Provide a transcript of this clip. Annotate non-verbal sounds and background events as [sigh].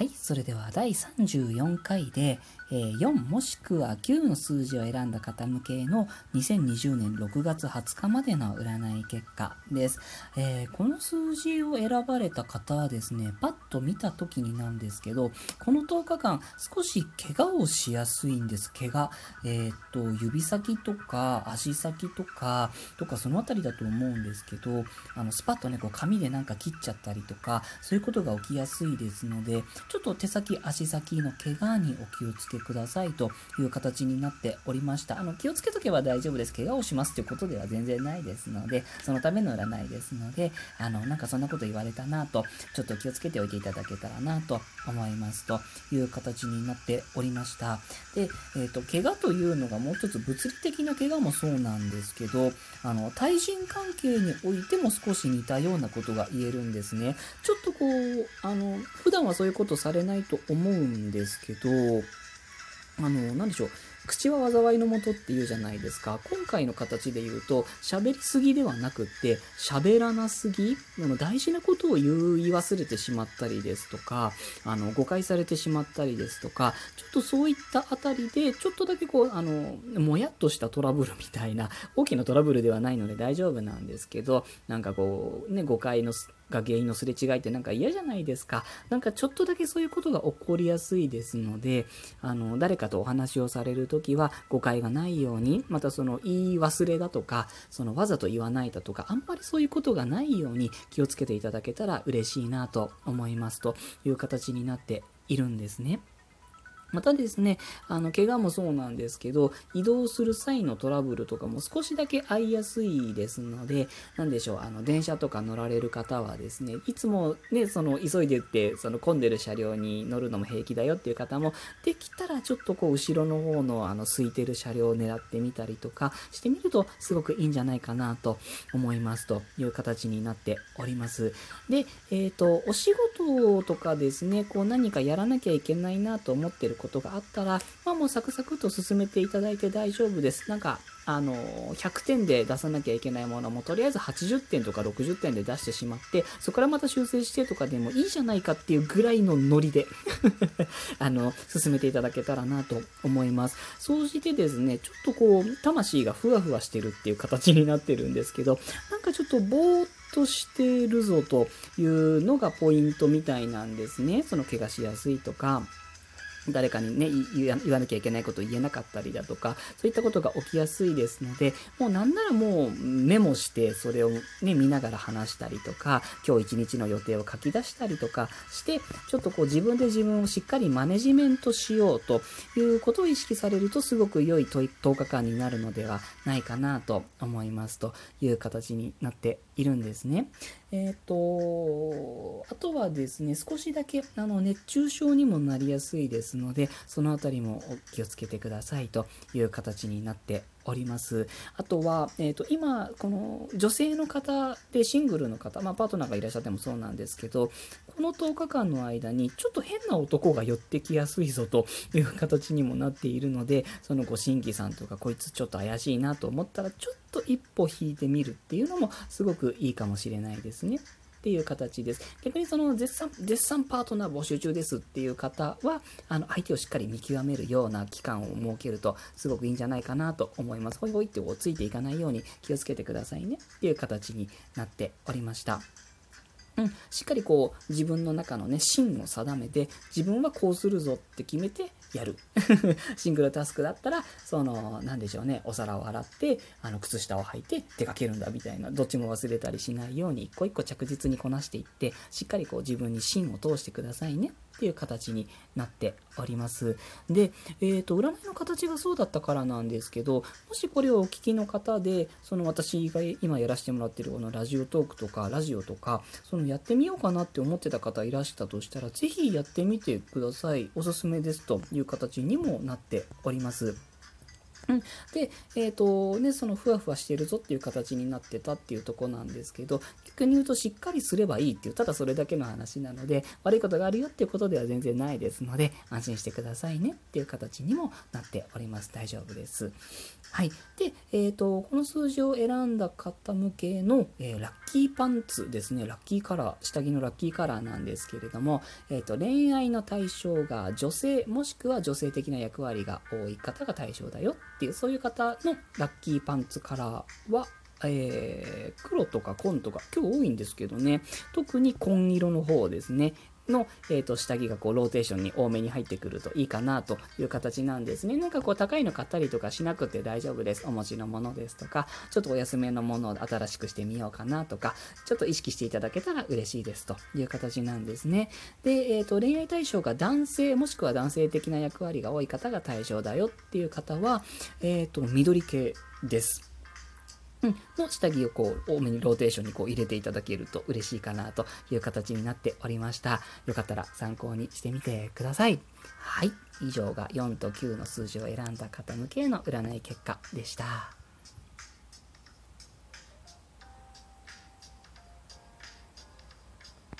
はい、それでは第34回で、え、4もしくは9の数字を選んだ方向けの2020年6月20日までの占い結果です。えー、この数字を選ばれた方はですね、パッと見た時になんですけど、この10日間少し怪我をしやすいんです。怪我。えー、っと、指先とか足先とか、とかその辺りだと思うんですけど、あの、スパッとね、こう紙でなんか切っちゃったりとか、そういうことが起きやすいですので、ちょっと手先、足先の怪我にお気をつけくださいという形になっておりました。あの、気をつけとけば大丈夫です。怪我をしますということでは全然ないですので、そのための占いですので、あの、なんかそんなこと言われたなと、ちょっと気をつけておいていただけたらなと思いますという形になっておりました。で、えっ、ー、と、怪我というのがもう一つ物理的な怪我もそうなんですけど、あの、対人関係においても少し似たようなことが言えるんですね。ちょっとこう、あの、普段はそういうことされないと思うんですけど、あの、なんでしょう。口は災いのもとって言うじゃないですか。今回の形で言うと、喋りすぎではなくって、喋らなすぎ、あの大事なことを言い忘れてしまったりですとか、あの、誤解されてしまったりですとか、ちょっとそういったあたりで、ちょっとだけこう、あの、もやっとしたトラブルみたいな、大きなトラブルではないので大丈夫なんですけど、なんかこう、ね、誤解のが原因のすれ違いってなんか嫌じゃないですか。なんかちょっとだけそういうことが起こりやすいですので、あの、誰かとお話をされると時は誤解がないように、またその言い忘れだとか、そのわざと言わないだとか、あんまりそういうことがないように気をつけていただけたら嬉しいなと思いますという形になっているんですね。またですね、あの、怪我もそうなんですけど、移動する際のトラブルとかも少しだけ合いやすいですので、なんでしょう、あの、電車とか乗られる方はですね、いつもね、その、急いでって、その、混んでる車両に乗るのも平気だよっていう方も、できたらちょっとこう、後ろの方の、あの、空いてる車両を狙ってみたりとかしてみると、すごくいいんじゃないかなと思いますという形になっております。で、えっ、ー、と、お仕事とかですね、こう、何かやらなきゃいけないなと思ってることがあったら、まあもうサクサクと進めていただいて大丈夫です。なんか、あの、100点で出さなきゃいけないものも、とりあえず80点とか60点で出してしまって、そこからまた修正してとかでもいいじゃないかっていうぐらいのノリで [laughs] あの、進めていただけたらなと思います。総じてですね、ちょっとこう、魂がふわふわしてるっていう形になってるんですけど、なんかちょっとぼーっとしてるぞというのがポイントみたいなんですね。その怪我しやすいとか、誰かにね、言わなきゃいけないことを言えなかったりだとか、そういったことが起きやすいですので、もうなんならもうメモして、それをね、見ながら話したりとか、今日一日の予定を書き出したりとかして、ちょっとこう自分で自分をしっかりマネジメントしようということを意識されると、すごく良い10日間になるのではないかなと思いますという形になっているんですね。えっ、と、あとはですね、少しだけあの熱中症にもなりやすいですので、そのあたりも気をつけてくださいという形になっております。あとは、えっ、ー、と、今、この女性の方でシングルの方、まあ、パートナーがいらっしゃってもそうなんですけど、この10日間の間にちょっと変な男が寄ってきやすいぞという形にもなっているので、そのご新規さんとか、こいつちょっと怪しいなと思ったら、ちょっと一歩引いてみるっていうのもすごくいいかもしれないですね。っていう形です。逆にその絶賛、絶賛パートナー募集中ですっていう方は、あの、相手をしっかり見極めるような期間を設けると、すごくいいんじゃないかなと思います。ほいほいってこうついていかないように気をつけてくださいねっていう形になっておりました。うん、しっかりこう自分の中のね芯を定めて自分はこうするぞって決めてやる。[laughs] シングルタスクだったらその何でしょうねお皿を洗ってあの靴下を履いて出かけるんだみたいなどっちも忘れたりしないように一個一個着実にこなしていってしっかりこう自分に芯を通してくださいね。っていう形になっております。で、えっ、ー、と、占いの形がそうだったからなんですけど、もしこれをお聞きの方で、その私が今やらせてもらってるこのラジオトークとか、ラジオとか、そのやってみようかなって思ってた方いらしたとしたら、是非やってみてください。おすすめですという形にもなっております。うんで、え、ー、とね、そのふわふわしてるぞっていう形になってたっていうとこなんですけど、逆に言うとしっかりすればいいっていう、ただそれだけの話なので、悪いことがあるよっていうことでは全然ないですので、安心してくださいねっていう形にもなっております。大丈夫です。はい。で、えっ、ー、と、この数字を選んだ方向けの、えー、ラッキーパンツですね。ラッキーカラー、下着のラッキーカラーなんですけれども、えっ、ー、と、恋愛の対象が女性、もしくは女性的な役割が多い方が対象だよていう、そういう方のラッキーパンツカラーは、えー、黒とか紺とか、今日多いんですけどね、特に紺色の方ですね。の、えーと、下着がこうローテーションに多めに入ってくるといいかなという形なんですね。なんかこう高いの買ったりとかしなくて大丈夫です。お持ちのものですとか、ちょっとお安めのものを新しくしてみようかなとか、ちょっと意識していただけたら嬉しいですという形なんですね。で、えーと、恋愛対象が男性もしくは男性的な役割が多い方が対象だよっていう方は、えっ、ー、と、緑系です。の下着をこう多めにローテーションにこう入れていただけると嬉しいかなという形になっておりました。よかったら参考にしてみてください。はい。以上が4と9の数字を選んだ方向けの占い結果でした。